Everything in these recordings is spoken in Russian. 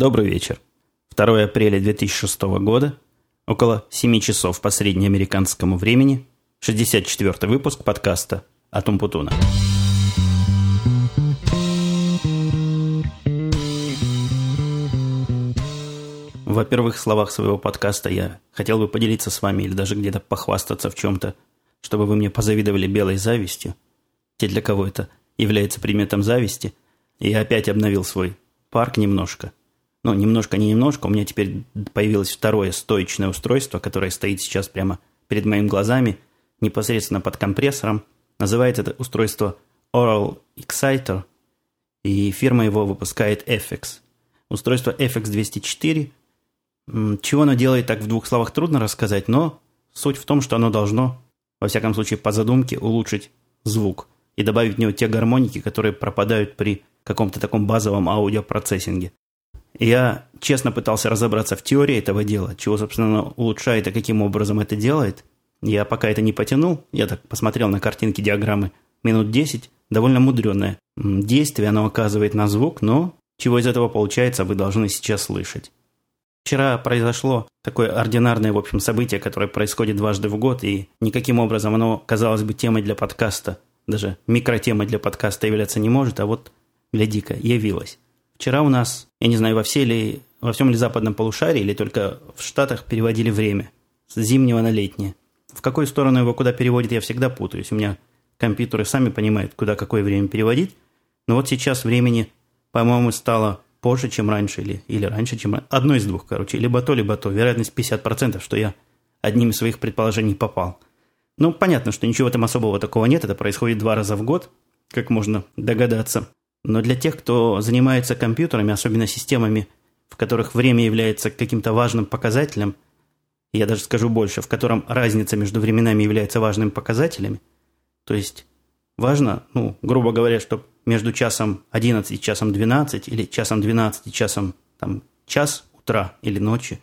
Добрый вечер. 2 апреля 2006 года, около 7 часов по среднеамериканскому времени, 64 выпуск подкаста «Атум Путуна». Во первых словах своего подкаста я хотел бы поделиться с вами или даже где-то похвастаться в чем-то, чтобы вы мне позавидовали белой завистью. Те, для кого это является предметом зависти. Я опять обновил свой парк немножко. Ну, немножко, не немножко. У меня теперь появилось второе стоечное устройство, которое стоит сейчас прямо перед моими глазами, непосредственно под компрессором. Называется это устройство Oral Exciter, и фирма его выпускает FX. Устройство FX204. Чего оно делает, так в двух словах трудно рассказать, но суть в том, что оно должно, во всяком случае по задумке, улучшить звук и добавить в него те гармоники, которые пропадают при каком-то таком базовом аудиопроцессинге. Я честно пытался разобраться в теории этого дела, чего, собственно, улучшает и каким образом это делает. Я пока это не потянул, я так посмотрел на картинки диаграммы минут 10, довольно мудреное действие оно оказывает на звук, но чего из этого получается, вы должны сейчас слышать. Вчера произошло такое ординарное, в общем, событие, которое происходит дважды в год, и никаким образом оно, казалось бы, темой для подкаста, даже микротемой для подкаста являться не может, а вот, гляди-ка, явилось. Вчера у нас, я не знаю, во, все ли, во всем ли западном полушарии или только в Штатах переводили время с зимнего на летнее. В какую сторону его куда переводит, я всегда путаюсь. У меня компьютеры сами понимают, куда какое время переводить. Но вот сейчас времени, по-моему, стало позже, чем раньше, или, или раньше, чем. Одно из двух, короче. Либо то, либо то. Вероятность 50%, что я одним из своих предположений попал. Ну, понятно, что ничего там особого такого нет. Это происходит два раза в год, как можно догадаться. Но для тех, кто занимается компьютерами, особенно системами, в которых время является каким-то важным показателем, я даже скажу больше, в котором разница между временами является важным показателем, то есть важно, ну, грубо говоря, чтобы между часом 11 и часом 12 или часом 12 и часом там, час утра или ночи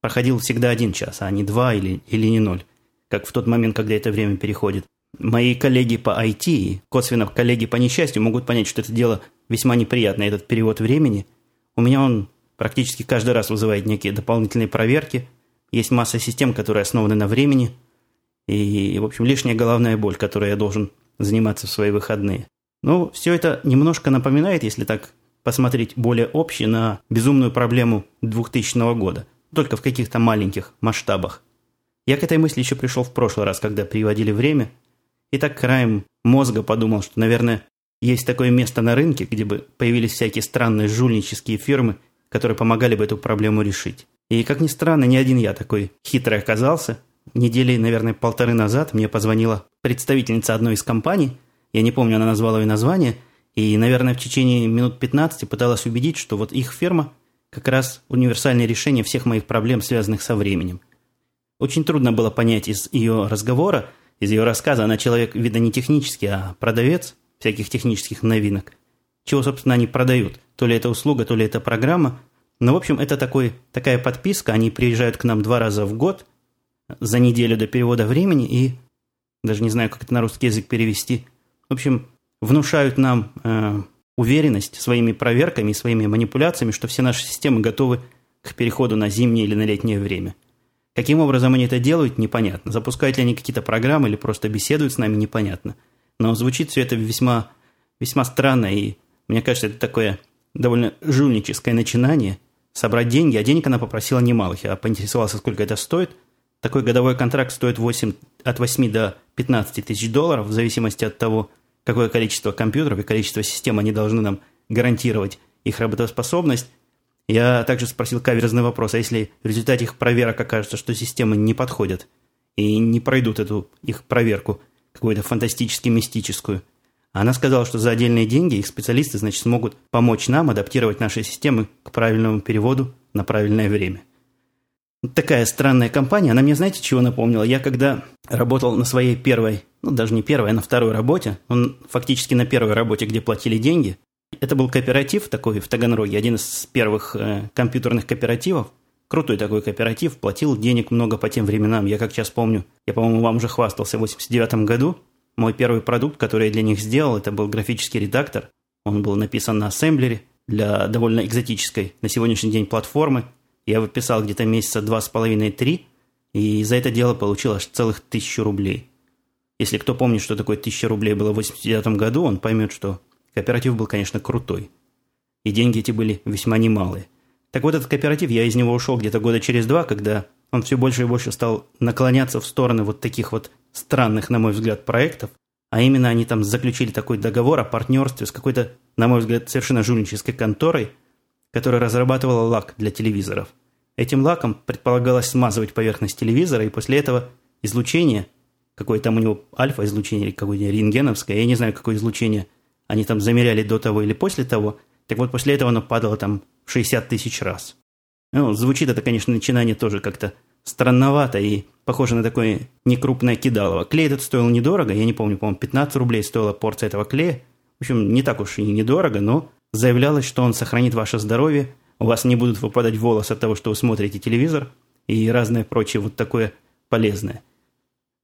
проходил всегда один час, а не два или, или не ноль, как в тот момент, когда это время переходит. Мои коллеги по IT косвенно коллеги по несчастью могут понять, что это дело весьма неприятное, этот перевод времени. У меня он практически каждый раз вызывает некие дополнительные проверки. Есть масса систем, которые основаны на времени. И, в общем, лишняя головная боль, которой я должен заниматься в свои выходные. Ну, все это немножко напоминает, если так посмотреть более общее, на безумную проблему 2000 года. Только в каких-то маленьких масштабах. Я к этой мысли еще пришел в прошлый раз, когда приводили время – и так краем мозга подумал, что, наверное, есть такое место на рынке, где бы появились всякие странные жульнические фирмы, которые помогали бы эту проблему решить. И, как ни странно, не один я такой хитрый оказался. Недели, наверное, полторы назад мне позвонила представительница одной из компаний, я не помню, она назвала ее название, и, наверное, в течение минут 15 пыталась убедить, что вот их фирма как раз универсальное решение всех моих проблем, связанных со временем. Очень трудно было понять из ее разговора, из ее рассказа она человек, видно, не технический, а продавец всяких технических новинок. Чего, собственно, они продают? То ли это услуга, то ли это программа. Но, в общем, это такой, такая подписка. Они приезжают к нам два раза в год за неделю до перевода времени и, даже не знаю, как это на русский язык перевести, в общем, внушают нам э, уверенность своими проверками своими манипуляциями, что все наши системы готовы к переходу на зимнее или на летнее время. Каким образом они это делают, непонятно. Запускают ли они какие-то программы или просто беседуют с нами, непонятно. Но звучит все это весьма, весьма странно, и мне кажется, это такое довольно жульническое начинание. Собрать деньги, а денег она попросила немалых. Я поинтересовался, сколько это стоит. Такой годовой контракт стоит 8, от 8 до 15 тысяч долларов, в зависимости от того, какое количество компьютеров и количество систем они должны нам гарантировать их работоспособность. Я также спросил каверзный вопрос, а если в результате их проверок окажется, что системы не подходят и не пройдут эту их проверку, какую-то фантастически мистическую? Она сказала, что за отдельные деньги их специалисты, значит, смогут помочь нам адаптировать наши системы к правильному переводу на правильное время. Такая странная компания, она мне, знаете, чего напомнила? Я когда работал на своей первой, ну даже не первой, а на второй работе, он фактически на первой работе, где платили деньги, это был кооператив такой в Таганроге, один из первых э, компьютерных кооперативов. Крутой такой кооператив, платил денег много по тем временам. Я как сейчас помню, я, по-моему, вам уже хвастался в 89 году. Мой первый продукт, который я для них сделал, это был графический редактор. Он был написан на ассемблере. для довольно экзотической на сегодняшний день платформы. Я выписал где-то месяца два с половиной-три, и за это дело получил аж целых тысячу рублей. Если кто помнит, что такое тысяча рублей было в 89 году, он поймет, что кооператив был, конечно, крутой. И деньги эти были весьма немалые. Так вот, этот кооператив, я из него ушел где-то года через два, когда он все больше и больше стал наклоняться в стороны вот таких вот странных, на мой взгляд, проектов. А именно они там заключили такой договор о партнерстве с какой-то, на мой взгляд, совершенно жульнической конторой, которая разрабатывала лак для телевизоров. Этим лаком предполагалось смазывать поверхность телевизора, и после этого излучение, какое там у него альфа-излучение или какое-нибудь рентгеновское, я не знаю, какое излучение они там замеряли до того или после того, так вот после этого оно падало там 60 тысяч раз. Ну, звучит это, конечно, начинание тоже как-то странновато и похоже на такое некрупное кидалово. Клей этот стоил недорого, я не помню, по-моему, 15 рублей стоила порция этого клея. В общем, не так уж и недорого, но заявлялось, что он сохранит ваше здоровье, у вас не будут выпадать волосы от того, что вы смотрите телевизор и разное прочее вот такое полезное.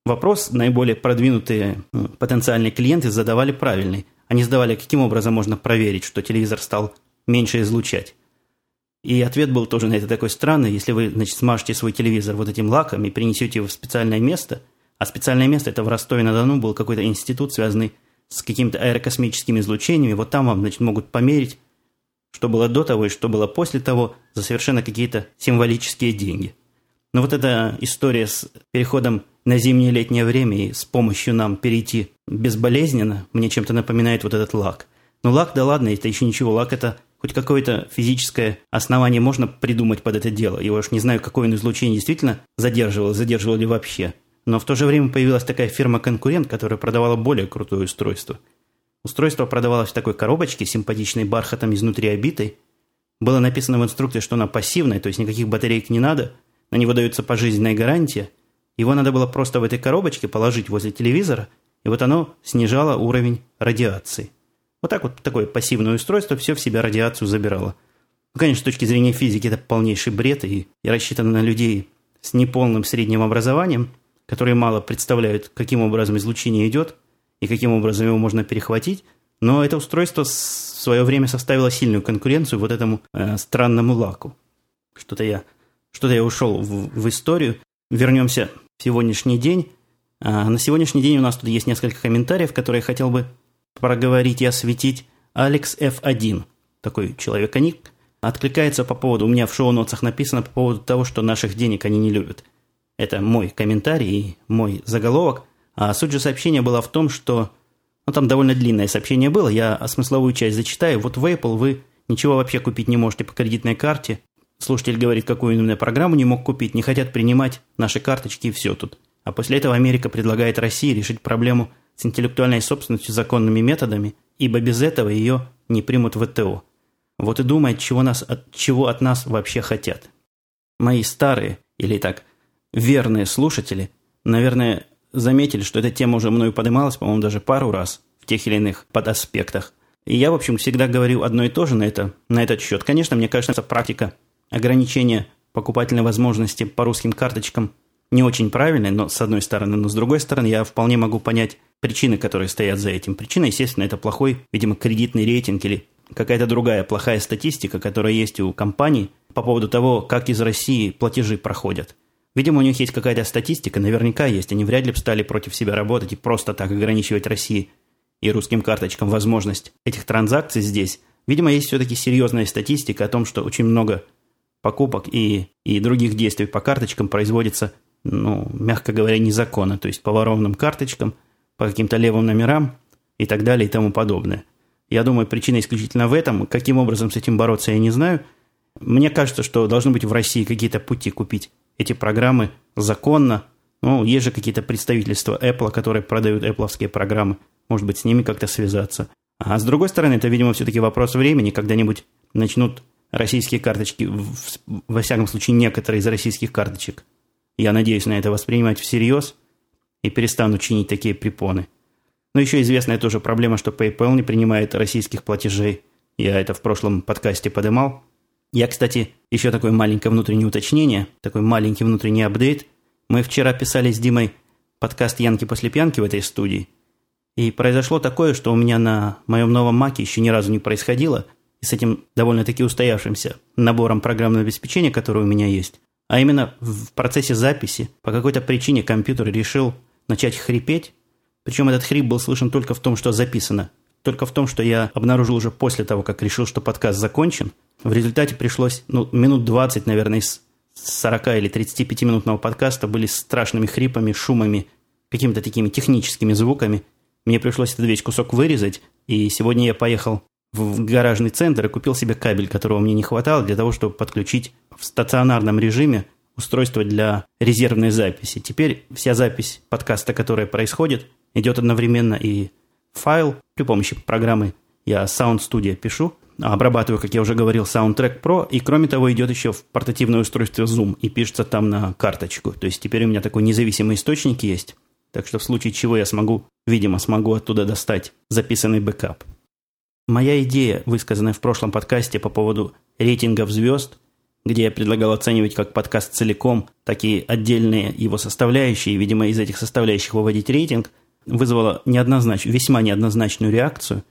Вопрос наиболее продвинутые ну, потенциальные клиенты задавали правильный. Они задавали, каким образом можно проверить, что телевизор стал меньше излучать. И ответ был тоже на это такой странный. Если вы, значит, смажете свой телевизор вот этим лаком и принесете его в специальное место, а специальное место это в Ростове-на-Дону был какой-то институт, связанный с какими-то аэрокосмическими излучениями, вот там вам, значит, могут померить, что было до того и что было после того, за совершенно какие-то символические деньги. Но вот эта история с переходом на зимнее летнее время и с помощью нам перейти безболезненно, мне чем-то напоминает вот этот лак. Но лак, да ладно, это еще ничего, лак это хоть какое-то физическое основание можно придумать под это дело. Я уж не знаю, какое он излучение действительно задерживал, задерживал ли вообще. Но в то же время появилась такая фирма-конкурент, которая продавала более крутое устройство. Устройство продавалось в такой коробочке, симпатичной бархатом изнутри обитой. Было написано в инструкции, что она пассивная, то есть никаких батареек не надо, на него дается пожизненная гарантия. Его надо было просто в этой коробочке положить возле телевизора, и вот оно снижало уровень радиации. Вот так вот такое пассивное устройство все в себя радиацию забирало. Ну, конечно, с точки зрения физики это полнейший бред и, и рассчитано на людей с неполным средним образованием, которые мало представляют, каким образом излучение идет и каким образом его можно перехватить. Но это устройство в свое время составило сильную конкуренцию вот этому э, странному лаку. Что-то я, что-то я ушел в, в историю. Вернемся в сегодняшний день. А на сегодняшний день у нас тут есть несколько комментариев, которые я хотел бы проговорить и осветить Алекс F1, такой человек-ник, откликается по поводу, у меня в шоу-нотах написано по поводу того, что наших денег они не любят. Это мой комментарий и мой заголовок. А суть же сообщения была в том, что... Ну, там довольно длинное сообщение было, я смысловую часть зачитаю. Вот в Apple вы ничего вообще купить не можете по кредитной карте. Слушатель говорит, какую именно программу не мог купить, не хотят принимать наши карточки и все тут. А после этого Америка предлагает России решить проблему с интеллектуальной собственностью законными методами, ибо без этого ее не примут в ВТО. Вот и думает, чего, нас, от, чего от нас вообще хотят. Мои старые, или так, верные слушатели, наверное, заметили, что эта тема уже мною поднималась, по-моему, даже пару раз в тех или иных подаспектах. И я, в общем, всегда говорю одно и то же на, это, на этот счет. Конечно, мне кажется, практика ограничения покупательной возможности по русским карточкам не очень правильная, но с одной стороны, но с другой стороны, я вполне могу понять причины, которые стоят за этим. Причина, естественно, это плохой, видимо, кредитный рейтинг или какая-то другая плохая статистика, которая есть у компаний по поводу того, как из России платежи проходят. Видимо, у них есть какая-то статистика, наверняка есть. Они вряд ли бы стали против себя работать и просто так ограничивать России и русским карточкам возможность этих транзакций здесь. Видимо, есть все-таки серьезная статистика о том, что очень много покупок и, и других действий по карточкам производится, ну, мягко говоря, незаконно. То есть по воровным карточкам – по каким-то левым номерам и так далее и тому подобное. Я думаю, причина исключительно в этом. Каким образом с этим бороться, я не знаю. Мне кажется, что должны быть в России какие-то пути купить эти программы законно. Ну, есть же какие-то представительства Apple, которые продают Apple программы. Может быть, с ними как-то связаться. А с другой стороны, это, видимо, все-таки вопрос времени. Когда-нибудь начнут российские карточки, во всяком случае, некоторые из российских карточек. Я надеюсь на это воспринимать всерьез – и перестанут чинить такие препоны. Но еще известная тоже проблема, что PayPal не принимает российских платежей. Я это в прошлом подкасте подымал. Я, кстати, еще такое маленькое внутреннее уточнение, такой маленький внутренний апдейт. Мы вчера писали с Димой подкаст «Янки после пьянки» в этой студии. И произошло такое, что у меня на моем новом маке еще ни разу не происходило. и с этим довольно-таки устоявшимся набором программного обеспечения, который у меня есть. А именно в процессе записи по какой-то причине компьютер решил начать хрипеть. Причем этот хрип был слышен только в том, что записано. Только в том, что я обнаружил уже после того, как решил, что подкаст закончен. В результате пришлось, ну, минут 20, наверное, из 40 или 35 минутного подкаста были страшными хрипами, шумами, какими-то такими техническими звуками. Мне пришлось этот весь кусок вырезать, и сегодня я поехал в гаражный центр и купил себе кабель, которого мне не хватало для того, чтобы подключить в стационарном режиме устройство для резервной записи. Теперь вся запись подкаста, которая происходит, идет одновременно и файл при помощи программы я Sound Studio пишу, обрабатываю, как я уже говорил, Soundtrack Pro, и кроме того идет еще в портативное устройство Zoom и пишется там на карточку. То есть теперь у меня такой независимый источник есть, так что в случае чего я смогу, видимо, смогу оттуда достать записанный бэкап. Моя идея, высказанная в прошлом подкасте по поводу рейтингов звезд, где я предлагал оценивать как подкаст целиком, так и отдельные его составляющие, видимо, из этих составляющих выводить рейтинг, вызвала неоднознач... весьма неоднозначную реакцию.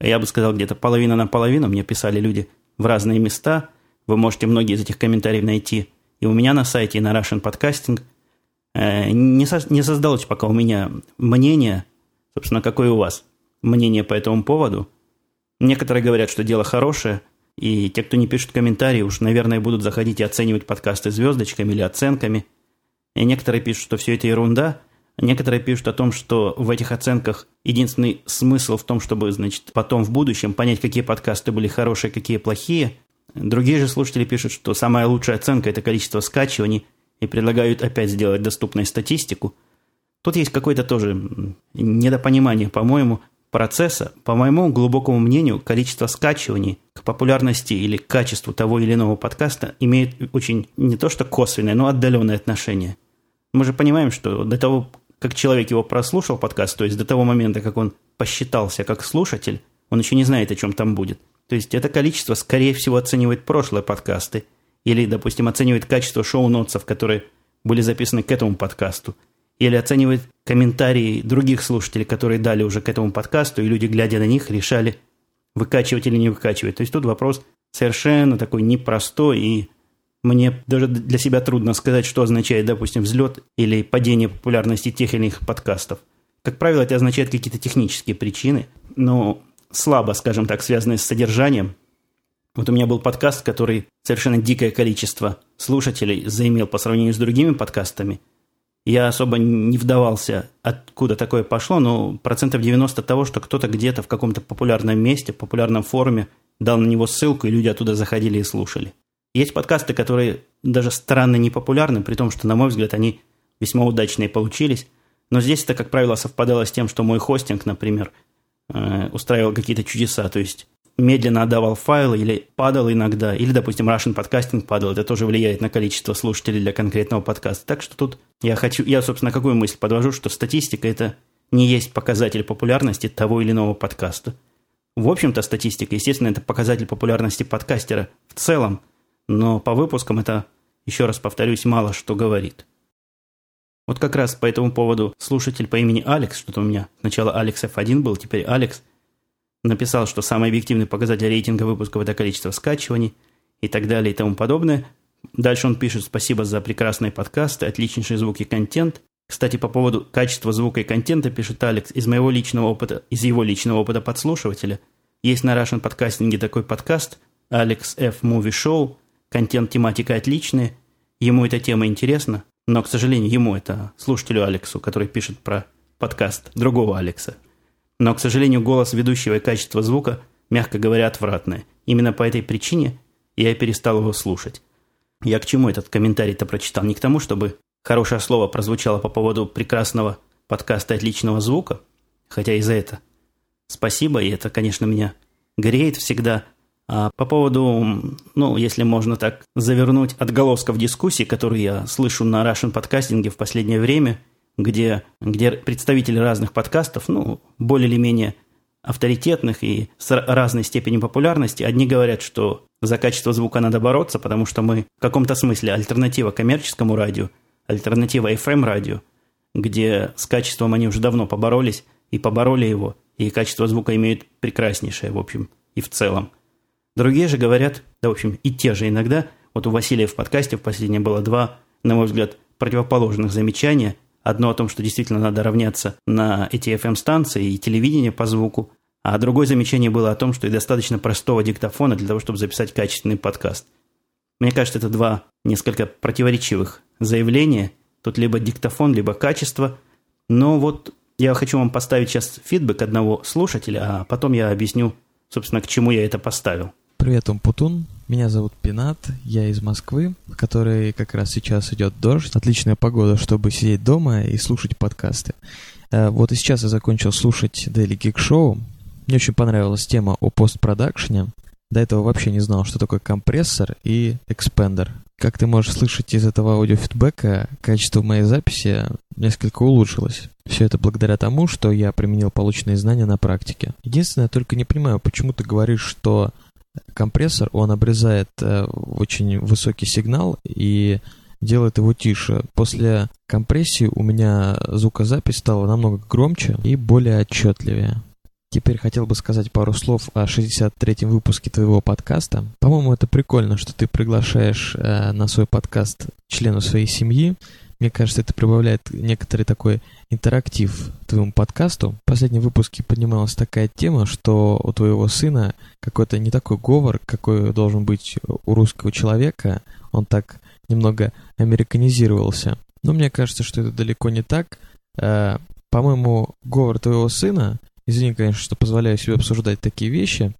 Я бы сказал, где-то половина на половину. Мне писали люди в разные места. Вы можете многие из этих комментариев найти и у меня на сайте, и на Russian Podcasting. Э, не, со... не создалось пока у меня мнение, собственно, какое у вас мнение по этому поводу. Некоторые говорят, что дело хорошее – и те, кто не пишут комментарии, уж, наверное, будут заходить и оценивать подкасты звездочками или оценками. И некоторые пишут, что все это ерунда. Некоторые пишут о том, что в этих оценках единственный смысл в том, чтобы, значит, потом в будущем понять, какие подкасты были хорошие, какие плохие. Другие же слушатели пишут, что самая лучшая оценка – это количество скачиваний, и предлагают опять сделать доступной статистику. Тут есть какое-то тоже недопонимание, по-моему, процесса, по моему глубокому мнению, количество скачиваний к популярности или к качеству того или иного подкаста имеет очень не то что косвенное, но отдаленное отношение. Мы же понимаем, что до того, как человек его прослушал подкаст, то есть до того момента, как он посчитался как слушатель, он еще не знает, о чем там будет. То есть это количество, скорее всего, оценивает прошлые подкасты или, допустим, оценивает качество шоу-нотсов, которые были записаны к этому подкасту – или оценивает комментарии других слушателей, которые дали уже к этому подкасту, и люди, глядя на них, решали, выкачивать или не выкачивать. То есть тут вопрос совершенно такой непростой, и мне даже для себя трудно сказать, что означает, допустим, взлет или падение популярности тех или иных подкастов. Как правило, это означает какие-то технические причины, но слабо, скажем так, связанные с содержанием. Вот у меня был подкаст, который совершенно дикое количество слушателей заимел по сравнению с другими подкастами – я особо не вдавался, откуда такое пошло, но процентов 90 того, что кто-то где-то в каком-то популярном месте, популярном форуме дал на него ссылку, и люди оттуда заходили и слушали. Есть подкасты, которые даже странно не популярны, при том, что, на мой взгляд, они весьма удачные получились. Но здесь это, как правило, совпадало с тем, что мой хостинг, например, э, устраивал какие-то чудеса. То есть медленно отдавал файлы или падал иногда, или, допустим, Russian Podcasting падал, это тоже влияет на количество слушателей для конкретного подкаста. Так что тут я хочу, я, собственно, какую мысль подвожу, что статистика – это не есть показатель популярности того или иного подкаста. В общем-то, статистика, естественно, это показатель популярности подкастера в целом, но по выпускам это, еще раз повторюсь, мало что говорит. Вот как раз по этому поводу слушатель по имени Алекс, что-то у меня сначала Алекс F1 был, теперь Алекс – написал, что самый объективный показатель рейтинга выпусков – это количество скачиваний и так далее и тому подобное. Дальше он пишет «Спасибо за прекрасные подкасты, отличнейший звук и контент». Кстати, по поводу качества звука и контента пишет Алекс из моего личного опыта, из его личного опыта подслушивателя. Есть на Russian подкастинге такой подкаст Alex F Movie Show. Контент, тематика отличная. Ему эта тема интересна, но, к сожалению, ему это, слушателю Алексу, который пишет про подкаст другого Алекса – но, к сожалению, голос ведущего и качество звука, мягко говоря, отвратное. Именно по этой причине я перестал его слушать. Я к чему этот комментарий-то прочитал? Не к тому, чтобы хорошее слово прозвучало по поводу прекрасного подкаста отличного звука, хотя и за это спасибо, и это, конечно, меня греет всегда. А по поводу, ну, если можно так завернуть отголосков дискуссии, которые я слышу на Russian подкастинге в последнее время – где, где представители разных подкастов, ну, более или менее авторитетных и с разной степенью популярности, одни говорят, что за качество звука надо бороться, потому что мы в каком-то смысле альтернатива коммерческому радио, альтернатива FM-радио, где с качеством они уже давно поборолись и побороли его, и качество звука имеют прекраснейшее, в общем, и в целом. Другие же говорят, да, в общем, и те же иногда, вот у Василия в подкасте в последнее было два, на мой взгляд, противоположных замечания. Одно о том, что действительно надо равняться на эти FM-станции и телевидение по звуку, а другое замечание было о том, что и достаточно простого диктофона для того, чтобы записать качественный подкаст. Мне кажется, это два несколько противоречивых заявления. Тут либо диктофон, либо качество. Но вот я хочу вам поставить сейчас фидбэк одного слушателя, а потом я объясню, собственно, к чему я это поставил. Привет, Умпутун. Меня зовут Пинат, я из Москвы, в которой как раз сейчас идет дождь. Отличная погода, чтобы сидеть дома и слушать подкасты. Э, вот и сейчас я закончил слушать Daily Geek Show. Мне очень понравилась тема о постпродакшене. До этого вообще не знал, что такое компрессор и экспендер. Как ты можешь слышать из этого аудиофидбэка, качество моей записи несколько улучшилось. Все это благодаря тому, что я применил полученные знания на практике. Единственное, только не понимаю, почему ты говоришь, что компрессор, он обрезает э, очень высокий сигнал и делает его тише. После компрессии у меня звукозапись стала намного громче и более отчетливее. Теперь хотел бы сказать пару слов о 63-м выпуске твоего подкаста. По-моему, это прикольно, что ты приглашаешь э, на свой подкаст члену своей семьи. Мне кажется, это прибавляет некоторый такой интерактив твоему подкасту. В последнем выпуске поднималась такая тема, что у твоего сына какой-то не такой говор, какой должен быть у русского человека. Он так немного американизировался. Но мне кажется, что это далеко не так. Э, по-моему, говор твоего сына извини, конечно, что позволяю себе обсуждать такие вещи,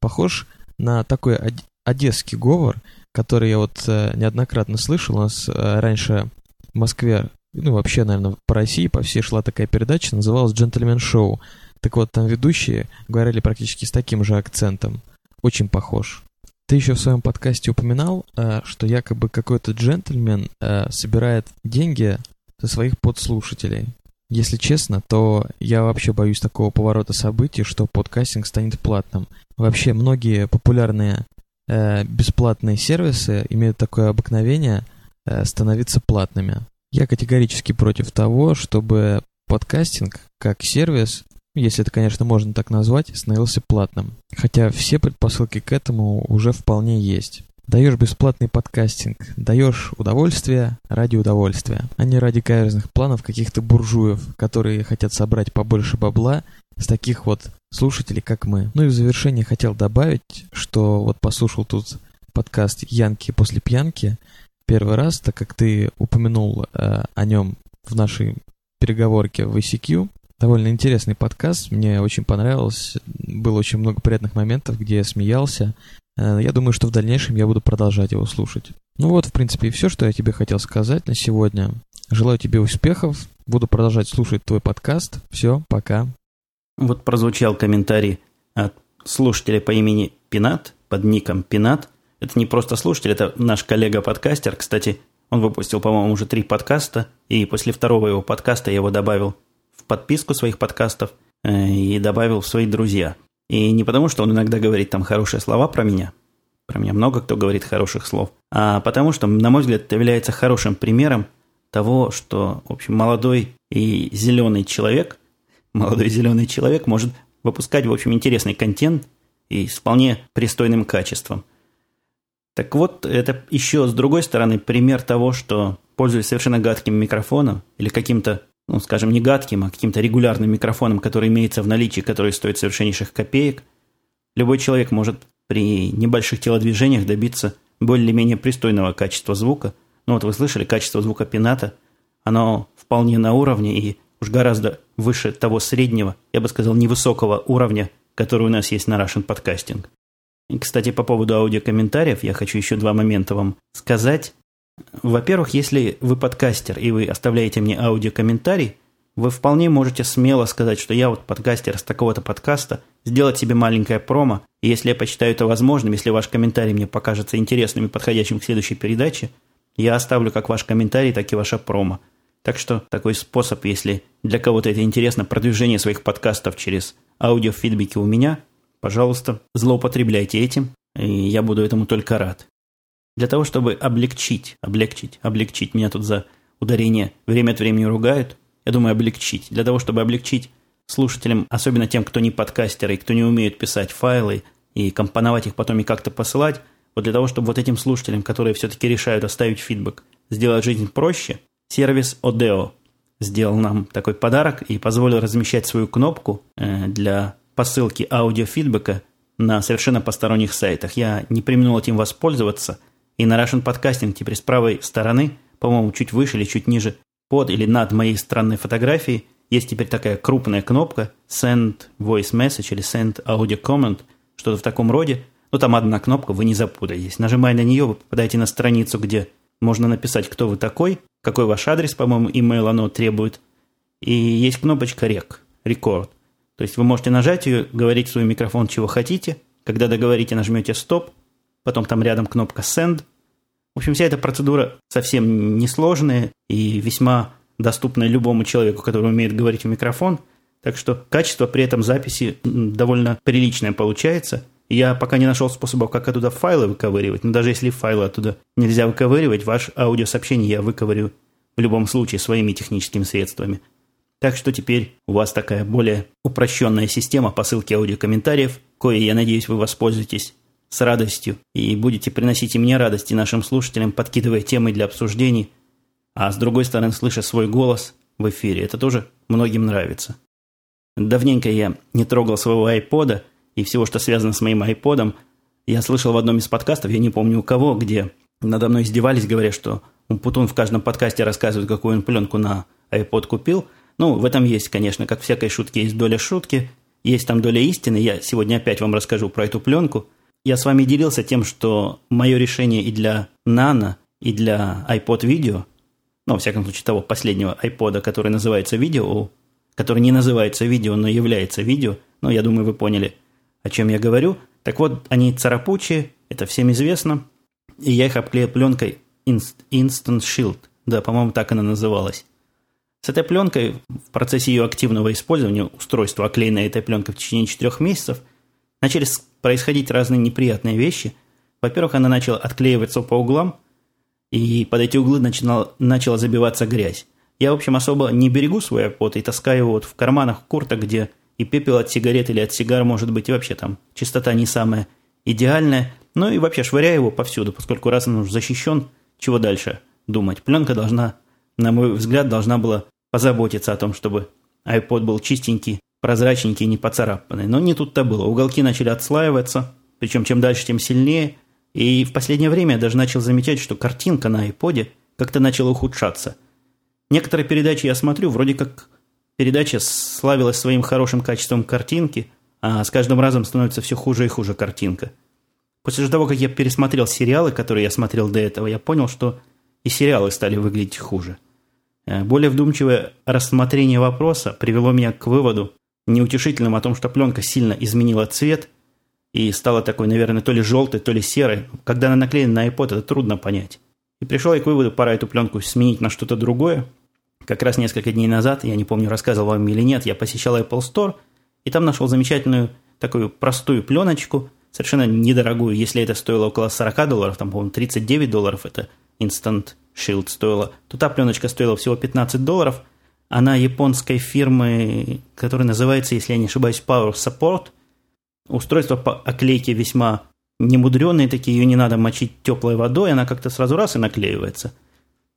похож на такой одесский говор, который я вот э, неоднократно слышал. У нас э, раньше в Москве, ну вообще, наверное, по России, по всей шла такая передача, называлась «Джентльмен Шоу». Так вот, там ведущие говорили практически с таким же акцентом. Очень похож. Ты еще в своем подкасте упоминал, э, что якобы какой-то джентльмен собирает деньги со своих подслушателей. Если честно, то я вообще боюсь такого поворота событий, что подкастинг станет платным. Вообще, многие популярные э, бесплатные сервисы имеют такое обыкновение э, становиться платными. Я категорически против того, чтобы подкастинг как сервис, если это, конечно, можно так назвать, становился платным. Хотя все предпосылки к этому уже вполне есть. Даешь бесплатный подкастинг, даешь удовольствие ради удовольствия, а не ради каверзных планов каких-то буржуев, которые хотят собрать побольше бабла с таких вот слушателей, как мы. Ну и в завершение хотел добавить, что вот послушал тут подкаст «Янки после пьянки» первый раз, так как ты упомянул э, о нем в нашей переговорке в ICQ. Довольно интересный подкаст, мне очень понравилось, было очень много приятных моментов, где я смеялся, Э, я думаю, что в дальнейшем я буду продолжать его слушать. Ну вот, в принципе, и все, что я тебе хотел сказать на сегодня. Желаю тебе успехов. Буду продолжать слушать твой подкаст. Все, пока. Вот прозвучал комментарий от слушателя по имени Пинат, под ником Пинат. Это не просто слушатель, это наш коллега-подкастер. Кстати, он выпустил, по-моему, уже три подкаста, и после второго его подкаста я его добавил в подписку своих подкастов э, и добавил в свои друзья. И не потому, что он иногда говорит там хорошие слова про меня, про меня много кто говорит хороших слов, а потому что, на мой взгляд, это является хорошим примером того, что, в общем, молодой и зеленый человек, молодой зеленый человек может выпускать, в общем, интересный контент и с вполне пристойным качеством. Так вот, это еще с другой стороны пример того, что, пользуясь совершенно гадким микрофоном или каким-то ну, скажем, не гадким, а каким-то регулярным микрофоном, который имеется в наличии, который стоит совершеннейших копеек, любой человек может при небольших телодвижениях добиться более-менее пристойного качества звука. Ну вот вы слышали, качество звука пената, оно вполне на уровне и уж гораздо выше того среднего, я бы сказал, невысокого уровня, который у нас есть на Russian Podcasting. И, кстати, по поводу аудиокомментариев я хочу еще два момента вам сказать. Во-первых, если вы подкастер и вы оставляете мне аудиокомментарий, вы вполне можете смело сказать, что я вот подкастер с такого-то подкаста, сделать себе маленькое промо, и если я посчитаю это возможным, если ваш комментарий мне покажется интересным и подходящим к следующей передаче, я оставлю как ваш комментарий, так и ваше промо. Так что такой способ, если для кого-то это интересно, продвижение своих подкастов через аудиофидбэки у меня, пожалуйста, злоупотребляйте этим, и я буду этому только рад. Для того, чтобы облегчить, облегчить, облегчить, меня тут за ударение время от времени ругают, я думаю, облегчить. Для того, чтобы облегчить слушателям, особенно тем, кто не подкастеры и кто не умеет писать файлы, и компоновать их потом и как-то посылать, вот для того, чтобы вот этим слушателям, которые все-таки решают оставить фидбэк, сделать жизнь проще, сервис Odeo сделал нам такой подарок и позволил размещать свою кнопку э, для посылки аудиофидбэка на совершенно посторонних сайтах. Я не применил этим воспользоваться, и на Russian Podcasting теперь с правой стороны, по-моему, чуть выше или чуть ниже, под или над моей странной фотографией, есть теперь такая крупная кнопка Send Voice Message или Send Audio Comment, что-то в таком роде. Ну, там одна кнопка, вы не запутаетесь. Нажимая на нее, вы попадаете на страницу, где можно написать, кто вы такой, какой ваш адрес, по-моему, email оно требует. И есть кнопочка Rec, Record. То есть вы можете нажать ее, говорить в свой микрофон, чего хотите. Когда договорите, нажмете Stop. Потом там рядом кнопка Send. В общем, вся эта процедура совсем несложная и весьма доступная любому человеку, который умеет говорить в микрофон. Так что качество при этом записи довольно приличное получается. Я пока не нашел способов, как оттуда файлы выковыривать, но даже если файлы оттуда нельзя выковыривать, ваш аудиосообщение я выковырю в любом случае своими техническими средствами. Так что теперь у вас такая более упрощенная система посылки аудиокомментариев, кое, я надеюсь, вы воспользуетесь с радостью и будете приносить и мне радость, и нашим слушателям, подкидывая темы для обсуждений, а с другой стороны, слыша свой голос в эфире. Это тоже многим нравится. Давненько я не трогал своего айпода, и всего, что связано с моим айподом. Я слышал в одном из подкастов, я не помню у кого, где надо мной издевались, говоря, что Путун в каждом подкасте рассказывает, какую он пленку на iPod купил. Ну, в этом есть, конечно, как всякой шутки, есть доля шутки, есть там доля истины. Я сегодня опять вам расскажу про эту пленку. Я с вами делился тем, что мое решение и для Nano, и для iPod видео, ну, во всяком случае, того последнего iPod, который называется видео, который не называется видео, но является видео, ну, я думаю, вы поняли – о чем я говорю. Так вот, они царапучие, это всем известно. И я их обклеил пленкой Instant Shield. Да, по-моему, так она называлась. С этой пленкой в процессе ее активного использования устройства, оклеенной этой пленкой в течение четырех месяцев, начали происходить разные неприятные вещи. Во-первых, она начала отклеиваться по углам, и под эти углы начинал, начала забиваться грязь. Я, в общем, особо не берегу свой iPod и таскаю его вот в карманах курток, где и пепел от сигарет или от сигар может быть и вообще там чистота не самая идеальная. Ну и вообще швыряю его повсюду, поскольку раз он уже защищен, чего дальше думать. Пленка должна, на мой взгляд, должна была позаботиться о том, чтобы iPod был чистенький, прозрачненький и не поцарапанный. Но не тут-то было. Уголки начали отслаиваться, причем чем дальше, тем сильнее. И в последнее время я даже начал замечать, что картинка на iPod как-то начала ухудшаться. Некоторые передачи я смотрю, вроде как Передача славилась своим хорошим качеством картинки, а с каждым разом становится все хуже и хуже картинка. После того, как я пересмотрел сериалы, которые я смотрел до этого, я понял, что и сериалы стали выглядеть хуже. Э, более вдумчивое рассмотрение вопроса привело меня к выводу, неутешительным о том, что пленка сильно изменила цвет и стала такой, наверное, то ли желтой, то ли серой. Когда она наклеена на iPod, это трудно понять. И пришел я к выводу, пора эту пленку сменить на что-то другое, как раз несколько дней назад, я не помню, рассказывал вам или нет, я посещал Apple Store, и там нашел замечательную такую простую пленочку, совершенно недорогую, если это стоило около 40 долларов, там, по-моему, 39 долларов это Instant Shield стоило, то та пленочка стоила всего 15 долларов. Она японской фирмы, которая называется, если я не ошибаюсь, Power Support. Устройство по оклейке весьма немудреные такие, ее не надо мочить теплой водой, она как-то сразу раз и наклеивается –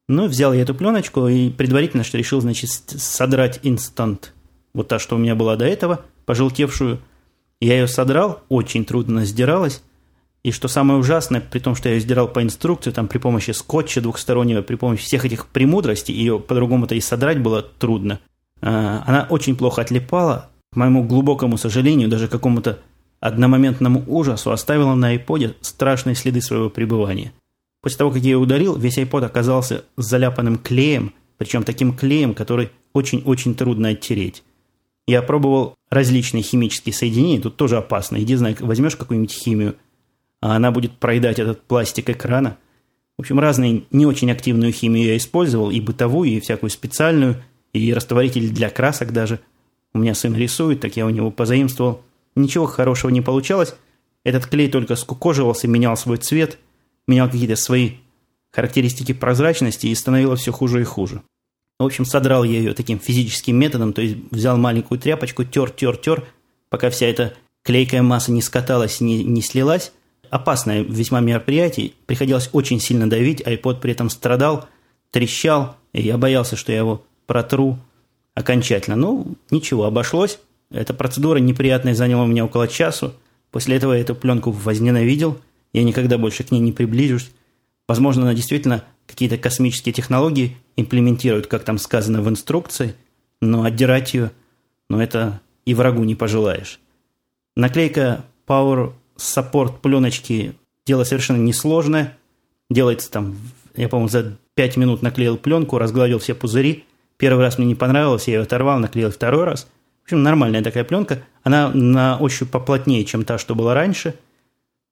ну, взял я эту пленочку и предварительно, что решил, значит, содрать инстант. Вот та, что у меня была до этого, пожелтевшую. Я ее содрал, очень трудно сдиралась. И что самое ужасное, при том, что я ее сдирал по инструкции, там при помощи скотча двухстороннего, при помощи всех этих премудростей, ее по-другому-то и содрать было трудно. А, она очень плохо отлипала. К моему глубокому сожалению, даже какому-то одномоментному ужасу оставила на iPod страшные следы своего пребывания. После того, как я ее ударил, весь iPod оказался заляпанным клеем, причем таким клеем, который очень-очень трудно оттереть. Я пробовал различные химические соединения, тут тоже опасно. Иди, знай, возьмешь какую-нибудь химию, а она будет проедать этот пластик экрана. В общем, разные не очень активную химию я использовал, и бытовую, и всякую специальную, и растворитель для красок даже. У меня сын рисует, так я у него позаимствовал. Ничего хорошего не получалось. Этот клей только скукоживался, менял свой цвет – менял какие-то свои характеристики прозрачности и становилось все хуже и хуже. В общем, содрал я ее таким физическим методом, то есть взял маленькую тряпочку, тер, тер, тер, пока вся эта клейкая масса не скаталась, не, не слилась. Опасное весьма мероприятие. Приходилось очень сильно давить, iPod при этом страдал, трещал, и я боялся, что я его протру окончательно. Ну, ничего, обошлось. Эта процедура неприятная заняла у меня около часу. После этого я эту пленку возненавидел. Я никогда больше к ней не приближусь. Возможно, она действительно какие-то космические технологии имплементирует, как там сказано в инструкции, но отдирать ее, ну это и врагу не пожелаешь. Наклейка Power Support пленочки дело совершенно несложное. Делается там, я, по-моему, за 5 минут наклеил пленку, разгладил все пузыри. Первый раз мне не понравилось, я ее оторвал, наклеил второй раз. В общем, нормальная такая пленка. Она на ощупь поплотнее, чем та, что была раньше.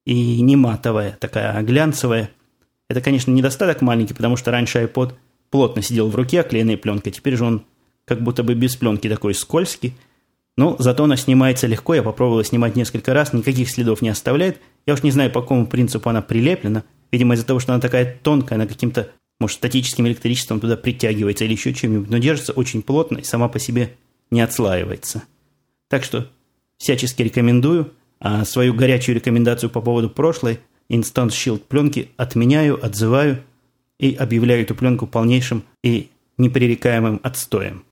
И не матовая, такая а глянцевая. Это, конечно, недостаток маленький, потому что раньше iPod плотно сидел в руке, оклеенной пленкой. Теперь же он как будто бы без пленки такой скользкий. Но зато она снимается легко. Я попробовал снимать несколько раз, никаких следов не оставляет. Я уж не знаю, по какому принципу она прилеплена. Видимо, из-за того, что она такая тонкая, она каким-то, может, статическим электричеством туда притягивается или еще чем-нибудь, но держится очень плотно и сама по себе не отслаивается. Так что всячески рекомендую, а свою горячую рекомендацию по поводу прошлой Instant Shield пленки отменяю, отзываю и объявляю эту пленку полнейшим и непререкаемым отстоем.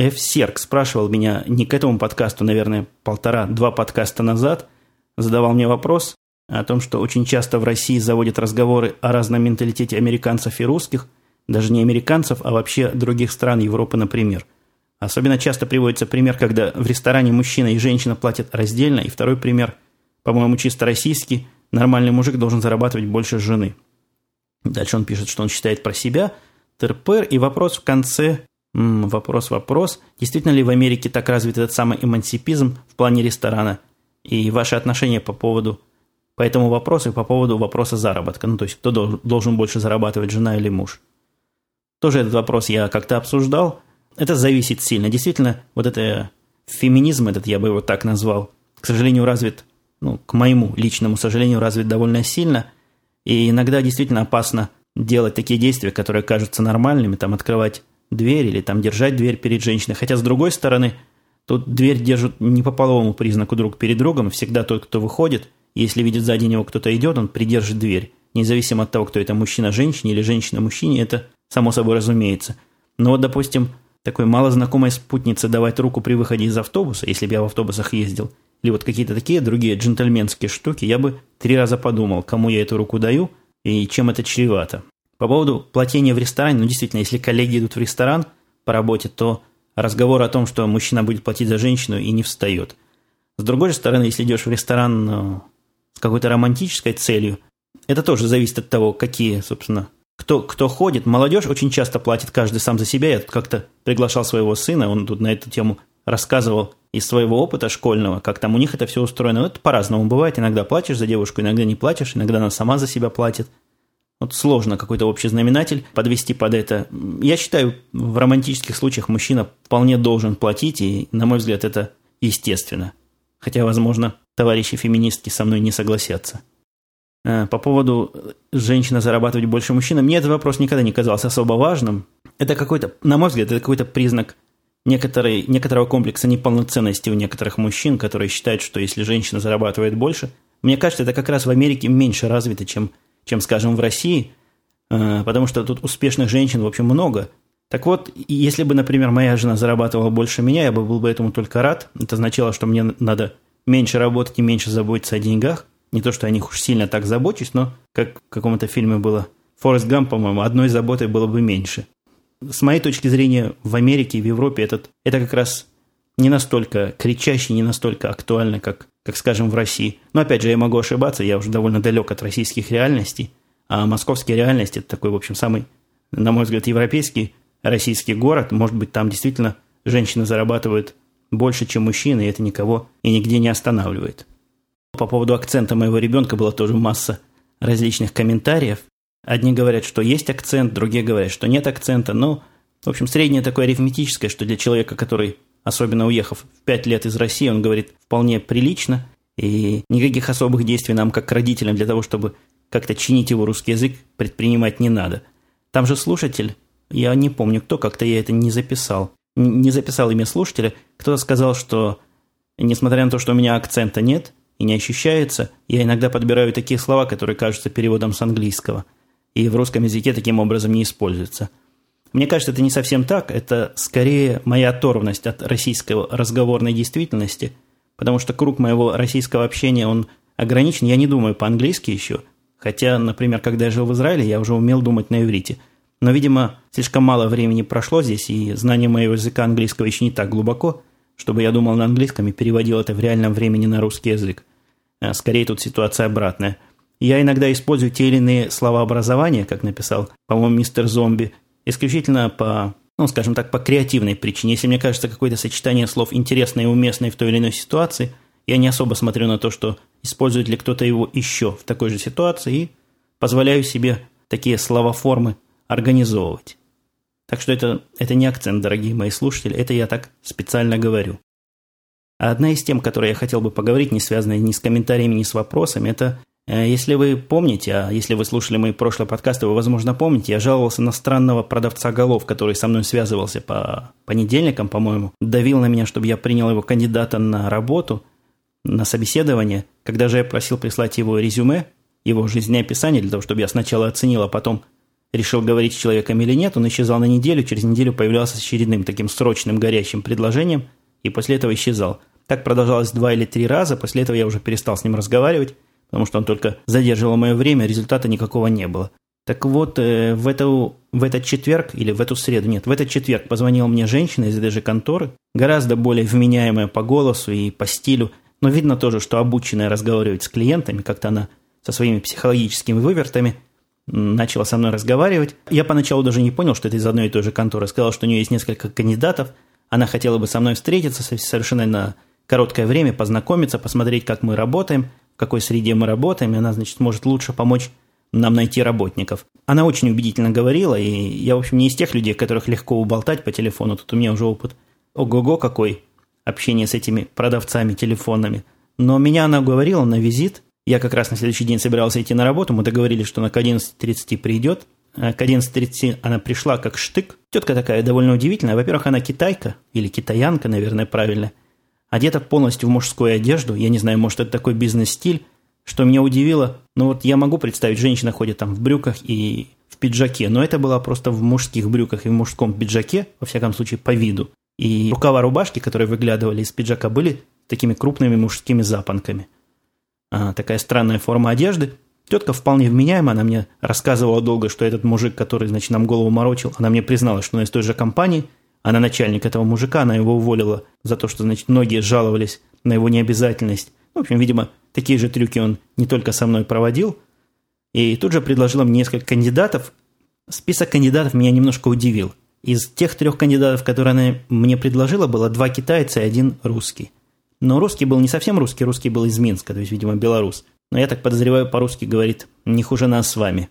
Ф. Серк спрашивал меня не к этому подкасту, наверное, полтора-два подкаста назад, задавал мне вопрос о том, что очень часто в России заводят разговоры о разном менталитете американцев и русских, даже не американцев, а вообще других стран Европы, например. Особенно часто приводится пример, когда в ресторане мужчина и женщина платят раздельно, и второй пример, по-моему, чисто российский, нормальный мужик должен зарабатывать больше жены. Дальше он пишет, что он считает про себя, ТРПР, и вопрос в конце Вопрос, вопрос. Действительно ли в Америке так развит этот самый эмансипизм в плане ресторана? И ваши отношения по поводу по этому вопросу и по поводу вопроса заработка. Ну, то есть, кто должен больше зарабатывать, жена или муж? Тоже этот вопрос я как-то обсуждал. Это зависит сильно. Действительно, вот это феминизм этот, я бы его так назвал, к сожалению, развит, ну, к моему личному сожалению, развит довольно сильно. И иногда действительно опасно делать такие действия, которые кажутся нормальными, там, открывать дверь или там держать дверь перед женщиной. Хотя, с другой стороны, тут дверь держат не по половому признаку друг перед другом. Всегда тот, кто выходит, если видит сзади него кто-то идет, он придержит дверь. Независимо от того, кто это, мужчина-женщине или женщина-мужчине, это само собой разумеется. Но вот, допустим, такой малознакомой спутнице давать руку при выходе из автобуса, если бы я в автобусах ездил, или вот какие-то такие другие джентльменские штуки, я бы три раза подумал, кому я эту руку даю и чем это чревато. По поводу платения в ресторане, ну действительно, если коллеги идут в ресторан по работе, то разговор о том, что мужчина будет платить за женщину и не встает. С другой же стороны, если идешь в ресторан ну, с какой-то романтической целью, это тоже зависит от того, какие, собственно, кто, кто ходит. Молодежь очень часто платит каждый сам за себя. Я тут как-то приглашал своего сына, он тут на эту тему рассказывал из своего опыта школьного, как там у них это все устроено. Это по-разному бывает. Иногда платишь за девушку, иногда не платишь, иногда она сама за себя платит. Вот сложно какой-то общий знаменатель подвести под это. Я считаю, в романтических случаях мужчина вполне должен платить, и, на мой взгляд, это естественно. Хотя, возможно, товарищи феминистки со мной не согласятся. Э, по поводу э, женщина зарабатывать больше мужчины, мне этот вопрос никогда не казался особо важным. Это какой-то, на мой взгляд, это какой-то признак некоторой, некоторого комплекса неполноценности у некоторых мужчин, которые считают, что если женщина зарабатывает больше, мне кажется, это как раз в Америке меньше развито, чем чем, скажем, в России, э, потому что тут успешных женщин, в общем, много. Так вот, если бы, например, моя жена зарабатывала больше меня, я бы был бы этому только рад. Это означало, что мне надо меньше работать и меньше заботиться о деньгах. Не то, что о них уж сильно так забочусь, но, как в каком-то фильме было, Форест Гам, по-моему, одной заботой было бы меньше. С моей точки зрения, в Америке и в Европе этот, это как раз не настолько кричащий, не настолько актуально, как, как, скажем, в России. Но, опять же, я могу ошибаться, я уже довольно далек от российских реальностей, а московские реальности – это такой, в общем, самый, на мой взгляд, европейский российский город. Может быть, там действительно женщины зарабатывают больше, чем мужчины, и это никого и нигде не останавливает. По поводу акцента моего ребенка была тоже масса различных комментариев. Одни говорят, что есть акцент, другие говорят, что нет акцента. Но, в общем, среднее такое арифметическое, что для человека, который особенно уехав в пять лет из России, он говорит вполне прилично, и никаких особых действий нам, как родителям, для того, чтобы как-то чинить его русский язык, предпринимать не надо. Там же слушатель, я не помню кто, как-то я это не записал, не записал имя слушателя, кто-то сказал, что несмотря на то, что у меня акцента нет и не ощущается, я иногда подбираю такие слова, которые кажутся переводом с английского, и в русском языке таким образом не используются. Мне кажется, это не совсем так, это скорее моя оторванность от российской разговорной действительности, потому что круг моего российского общения, он ограничен, я не думаю по-английски еще, хотя, например, когда я жил в Израиле, я уже умел думать на иврите. Но, видимо, слишком мало времени прошло здесь, и знание моего языка английского еще не так глубоко, чтобы я думал на английском и переводил это в реальном времени на русский язык. А скорее тут ситуация обратная. Я иногда использую те или иные слова образования, как написал, по-моему, мистер Зомби, исключительно по, ну, скажем так, по креативной причине. Если мне кажется какое-то сочетание слов интересное и уместное в той или иной ситуации, я не особо смотрю на то, что использует ли кто-то его еще в такой же ситуации, и позволяю себе такие словоформы организовывать. Так что это, это не акцент, дорогие мои слушатели, это я так специально говорю. А одна из тем, которые я хотел бы поговорить, не связанная ни с комментариями, ни с вопросами, это если вы помните, а если вы слушали мои прошлые подкасты, вы, возможно, помните, я жаловался на странного продавца голов, который со мной связывался по понедельникам, по-моему, давил на меня, чтобы я принял его кандидата на работу, на собеседование. Когда же я просил прислать его резюме, его жизнеописание, для того, чтобы я сначала оценил, а потом решил говорить с человеком или нет, он исчезал на неделю, через неделю появлялся с очередным таким срочным горячим предложением, и после этого исчезал. Так продолжалось два или три раза, после этого я уже перестал с ним разговаривать, потому что он только задерживал мое время, результата никакого не было. Так вот, э, в, эту, в этот четверг, или в эту среду, нет, в этот четверг позвонила мне женщина из этой же конторы, гораздо более вменяемая по голосу и по стилю, но видно тоже, что обученная разговаривать с клиентами, как-то она со своими психологическими вывертами – начала со мной разговаривать. Я поначалу даже не понял, что это из одной и той же конторы. Сказала, что у нее есть несколько кандидатов. Она хотела бы со мной встретиться совершенно на короткое время, познакомиться, посмотреть, как мы работаем, какой среде мы работаем, и она, значит, может лучше помочь нам найти работников. Она очень убедительно говорила, и я, в общем, не из тех людей, которых легко уболтать по телефону. Тут у меня уже опыт ого-го какой общение с этими продавцами телефонными. Но меня она уговорила на визит – я как раз на следующий день собирался идти на работу, мы договорились, что она к 11.30 придет. А к 11.30 она пришла как штык. Тетка такая довольно удивительная. Во-первых, она китайка, или китаянка, наверное, правильно. Одета полностью в мужскую одежду. Я не знаю, может, это такой бизнес-стиль. Что меня удивило, ну вот я могу представить, женщина ходит там в брюках и в пиджаке, но это было просто в мужских брюках и в мужском пиджаке, во всяком случае, по виду. И рукава рубашки, которые выглядывали из пиджака, были такими крупными мужскими запонками – а, такая странная форма одежды. Тетка вполне вменяемая, она мне рассказывала долго, что этот мужик, который, значит, нам голову морочил, она мне призналась, что она из той же компании, она начальник этого мужика, она его уволила за то, что, значит, многие жаловались на его необязательность. В общем, видимо, такие же трюки он не только со мной проводил. И тут же предложила мне несколько кандидатов. Список кандидатов меня немножко удивил. Из тех трех кандидатов, которые она мне предложила, было два китайца и один русский. Но русский был не совсем русский, русский был из Минска, то есть, видимо, белорус. Но я так подозреваю, по-русски говорит «не хуже нас с вами».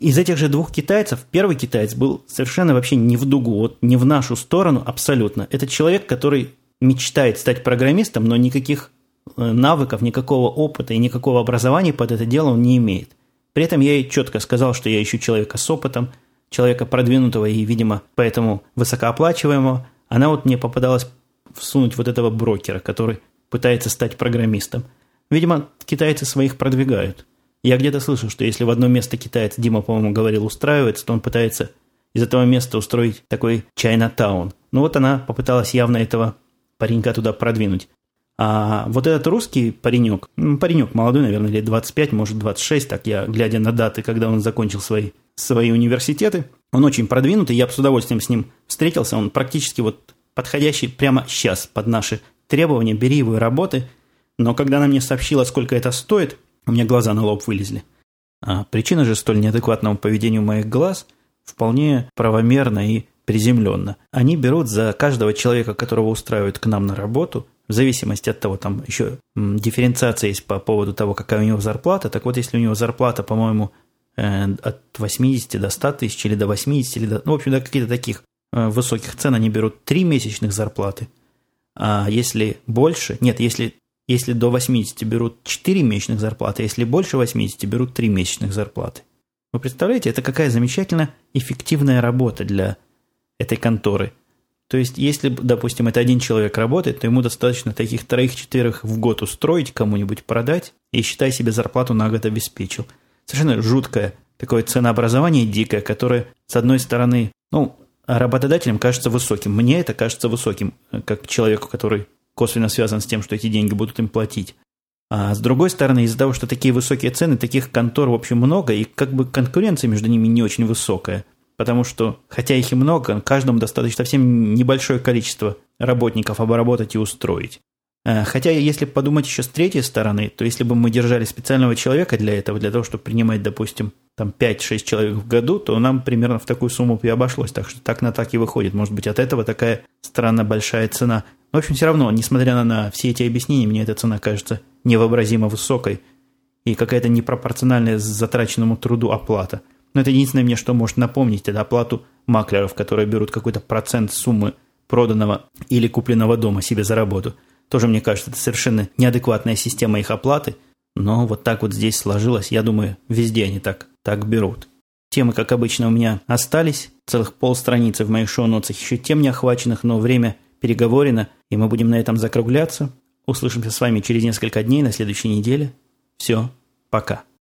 Из этих же двух китайцев, первый китаец был совершенно вообще не в дугу, вот не в нашу сторону абсолютно. Это человек, который мечтает стать программистом, но никаких э, навыков, никакого опыта и никакого образования под это дело он не имеет. При этом я ей четко сказал, что я ищу человека с опытом, человека продвинутого и, видимо, поэтому высокооплачиваемого. Она вот мне попадалась всунуть вот этого брокера, который пытается стать программистом. Видимо, китайцы своих продвигают. Я где-то слышал, что если в одно место китаец, Дима, по-моему, говорил, устраивается, то он пытается из этого места устроить такой Чайна-таун. Ну вот она попыталась явно этого паренька туда продвинуть. А вот этот русский паренек, ну, паренек молодой, наверное, лет 25, может 26, так я, глядя на даты, когда он закончил свои, свои университеты, он очень продвинутый, я бы с удовольствием с ним встретился, он практически вот подходящий прямо сейчас под наши требования, бери его и работы. Но когда она мне сообщила, сколько это стоит, у меня глаза на лоб вылезли. А причина же столь неадекватного поведения моих глаз вполне правомерна и приземленно. Они берут за каждого человека, которого устраивают к нам на работу, в зависимости от того, там еще дифференциация есть по поводу того, какая у него зарплата. Так вот, если у него зарплата, по-моему, э, от 80 до 100 тысяч или до 80, или до, ну, в общем, до каких-то таких Э, высоких цен они берут 3 месячных зарплаты. А если больше, нет, если, если до 80 берут 4 месячных зарплаты, а если больше 80 берут 3 месячных зарплаты. Вы представляете, это какая замечательно эффективная работа для этой конторы. То есть, если, допустим, это один человек работает, то ему достаточно таких троих-четверых в год устроить, кому-нибудь продать, и считай себе зарплату на год обеспечил. Совершенно жуткое такое ценообразование дикое, которое, с одной стороны, ну, работодателям кажется высоким. Мне это кажется высоким, как человеку, который косвенно связан с тем, что эти деньги будут им платить. А с другой стороны, из-за того, что такие высокие цены, таких контор, в общем, много, и как бы конкуренция между ними не очень высокая. Потому что, хотя их и много, каждому достаточно совсем небольшое количество работников обработать и устроить. Э, хотя, если подумать еще с третьей стороны, то если бы мы держали специального человека для этого, для того, чтобы принимать, допустим, там 5-6 человек в году, то нам примерно в такую сумму и обошлось. Так что так на так и выходит. Может быть, от этого такая странно большая цена. В общем, все равно, несмотря на, все эти объяснения, мне эта цена кажется невообразимо высокой и какая-то непропорциональная затраченному труду оплата – но это единственное мне, что может напомнить, это оплату маклеров, которые берут какой-то процент суммы проданного или купленного дома себе за работу. Тоже, мне кажется, это совершенно неадекватная система их оплаты, но вот так вот здесь сложилось. Я думаю, везде они так, так берут. Темы, как обычно, у меня остались. Целых полстраницы в моих шоу-нотах еще тем не охваченных, но время переговорено, и мы будем на этом закругляться. Услышимся с вами через несколько дней на следующей неделе. Все, пока.